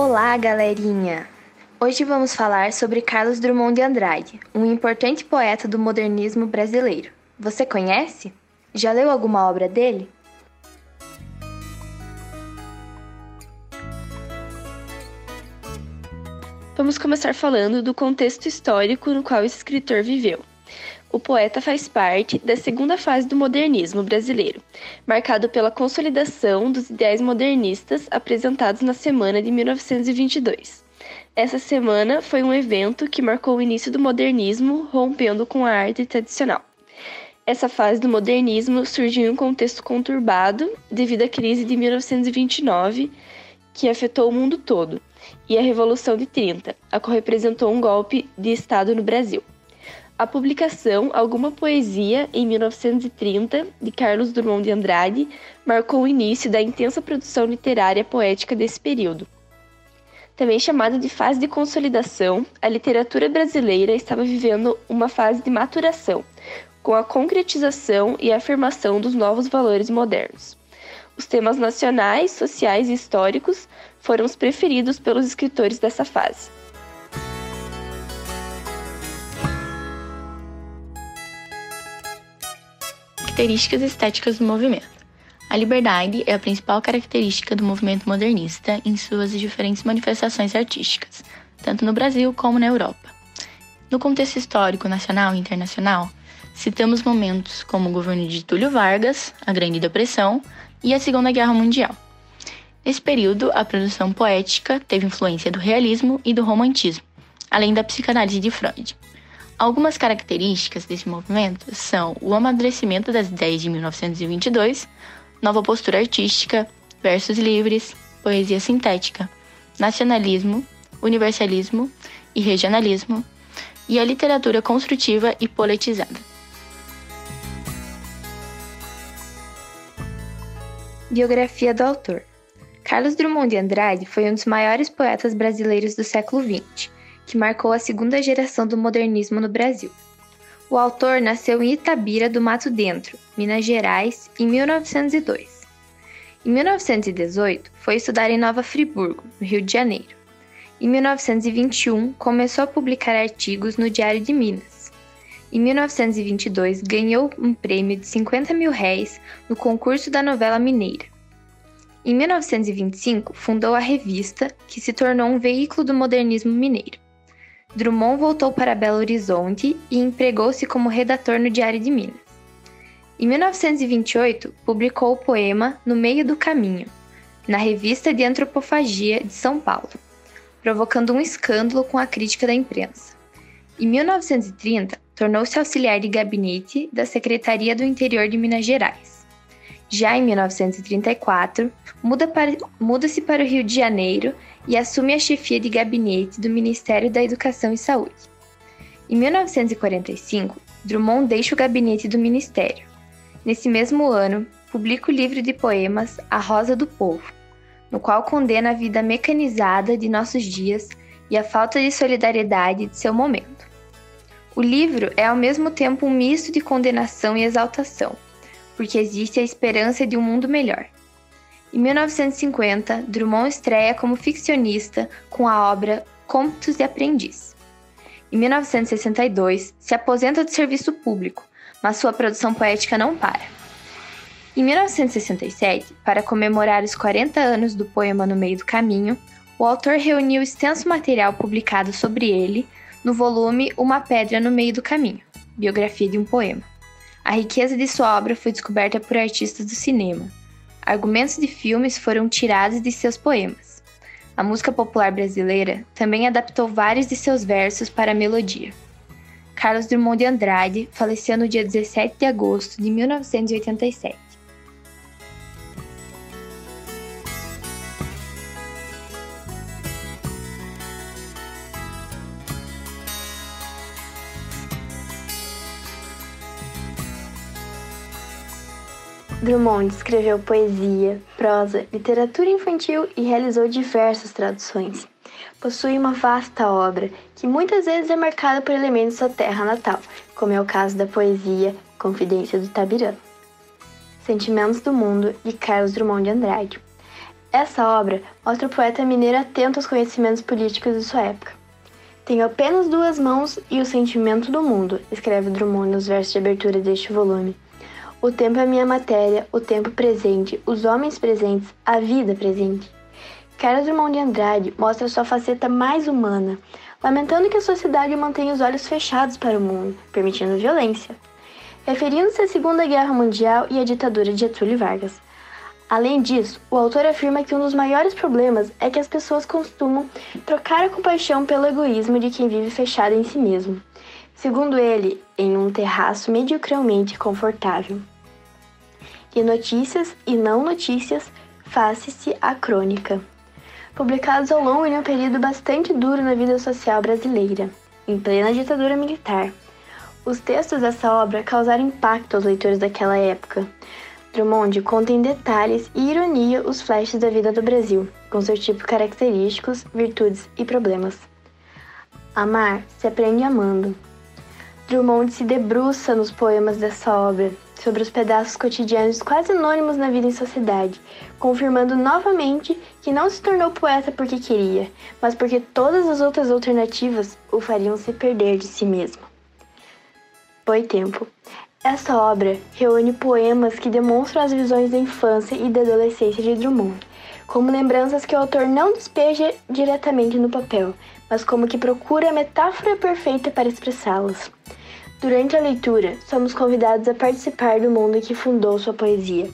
Olá, galerinha! Hoje vamos falar sobre Carlos Drummond de Andrade, um importante poeta do modernismo brasileiro. Você conhece? Já leu alguma obra dele? Vamos começar falando do contexto histórico no qual esse escritor viveu. O poeta faz parte da segunda fase do modernismo brasileiro, marcado pela consolidação dos ideais modernistas apresentados na semana de 1922. Essa semana foi um evento que marcou o início do modernismo, rompendo com a arte tradicional. Essa fase do modernismo surgiu em um contexto conturbado devido à crise de 1929, que afetou o mundo todo, e a Revolução de 30, a qual representou um golpe de Estado no Brasil. A publicação Alguma Poesia, em 1930, de Carlos Drummond de Andrade, marcou o início da intensa produção literária poética desse período. Também chamada de fase de consolidação, a literatura brasileira estava vivendo uma fase de maturação, com a concretização e afirmação dos novos valores modernos. Os temas nacionais, sociais e históricos foram os preferidos pelos escritores dessa fase. Características estéticas do movimento. A liberdade é a principal característica do movimento modernista em suas diferentes manifestações artísticas, tanto no Brasil como na Europa. No contexto histórico nacional e internacional, citamos momentos como o governo de Túlio Vargas, a Grande Depressão e a Segunda Guerra Mundial. Nesse período, a produção poética teve influência do realismo e do romantismo, além da psicanálise de Freud. Algumas características desse movimento são o amadurecimento das ideias de 1922, nova postura artística, versos livres, poesia sintética, nacionalismo, universalismo e regionalismo, e a literatura construtiva e poetizada. Biografia do autor. Carlos Drummond de Andrade foi um dos maiores poetas brasileiros do século XX, que marcou a segunda geração do modernismo no Brasil. O autor nasceu em Itabira do Mato Dentro, Minas Gerais, em 1902. Em 1918, foi estudar em Nova Friburgo, no Rio de Janeiro. Em 1921, começou a publicar artigos no Diário de Minas. Em 1922, ganhou um prêmio de 50 mil réis no concurso da novela mineira. Em 1925, fundou a revista, que se tornou um veículo do modernismo mineiro. Drummond voltou para Belo Horizonte e empregou-se como redator no Diário de Minas. Em 1928, publicou o poema No Meio do Caminho, na Revista de Antropofagia de São Paulo, provocando um escândalo com a crítica da imprensa. Em 1930, tornou-se auxiliar de gabinete da Secretaria do Interior de Minas Gerais. Já em 1934, muda-se para, muda para o Rio de Janeiro e assume a chefia de gabinete do Ministério da Educação e Saúde. Em 1945, Drummond deixa o gabinete do Ministério. Nesse mesmo ano, publica o livro de poemas A Rosa do Povo, no qual condena a vida mecanizada de nossos dias e a falta de solidariedade de seu momento. O livro é ao mesmo tempo um misto de condenação e exaltação, porque existe a esperança de um mundo melhor. Em 1950, Drummond estreia como ficcionista com a obra Contos de Aprendiz. Em 1962, se aposenta do serviço público, mas sua produção poética não para. Em 1967, para comemorar os 40 anos do poema No Meio do Caminho, o autor reuniu extenso material publicado sobre ele no volume Uma Pedra no Meio do Caminho, biografia de um poema. A riqueza de sua obra foi descoberta por artistas do cinema. Argumentos de filmes foram tirados de seus poemas. A música popular brasileira também adaptou vários de seus versos para a melodia. Carlos Drummond de Andrade faleceu no dia 17 de agosto de 1987. Drummond escreveu poesia, prosa, literatura infantil e realizou diversas traduções. Possui uma vasta obra que muitas vezes é marcada por elementos da terra natal, como é o caso da poesia Confidência do Tabirã. Sentimentos do Mundo, de Carlos Drummond de Andrade. Essa obra mostra o poeta mineiro atento aos conhecimentos políticos de sua época. Tenho apenas duas mãos e o sentimento do mundo, escreve Drummond nos versos de abertura deste volume. O tempo é minha matéria, o tempo presente, os homens presentes, a vida presente. Carlos Drummond de Andrade mostra sua faceta mais humana, lamentando que a sociedade mantenha os olhos fechados para o mundo, permitindo violência. Referindo-se à Segunda Guerra Mundial e à ditadura de Getúlio Vargas. Além disso, o autor afirma que um dos maiores problemas é que as pessoas costumam trocar a compaixão pelo egoísmo de quem vive fechado em si mesmo. Segundo ele, em um terraço mediocremente confortável. E notícias e não notícias, face-se a crônica. Publicados ao longo de um período bastante duro na vida social brasileira, em plena ditadura militar. Os textos dessa obra causaram impacto aos leitores daquela época, Drummond conta em detalhes e ironia os flashes da vida do Brasil, com seus tipos característicos, virtudes e problemas. Amar se aprende amando. Drummond se debruça nos poemas dessa obra sobre os pedaços cotidianos quase anônimos na vida em sociedade, confirmando novamente que não se tornou poeta porque queria, mas porque todas as outras alternativas o fariam se perder de si mesmo. Boitempo essa obra reúne poemas que demonstram as visões da infância e da adolescência de Drummond, como lembranças que o autor não despeja diretamente no papel, mas como que procura a metáfora perfeita para expressá-las. Durante a leitura, somos convidados a participar do mundo que fundou sua poesia.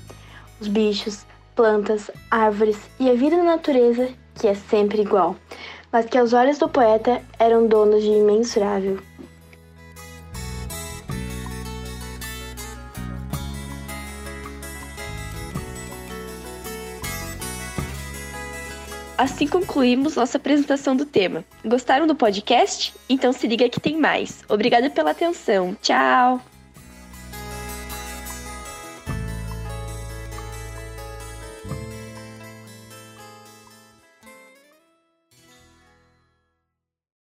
Os bichos, plantas, árvores e a vida na natureza, que é sempre igual, mas que aos olhos do poeta eram donos de imensurável Assim concluímos nossa apresentação do tema. Gostaram do podcast? Então se liga que tem mais. Obrigada pela atenção. Tchau!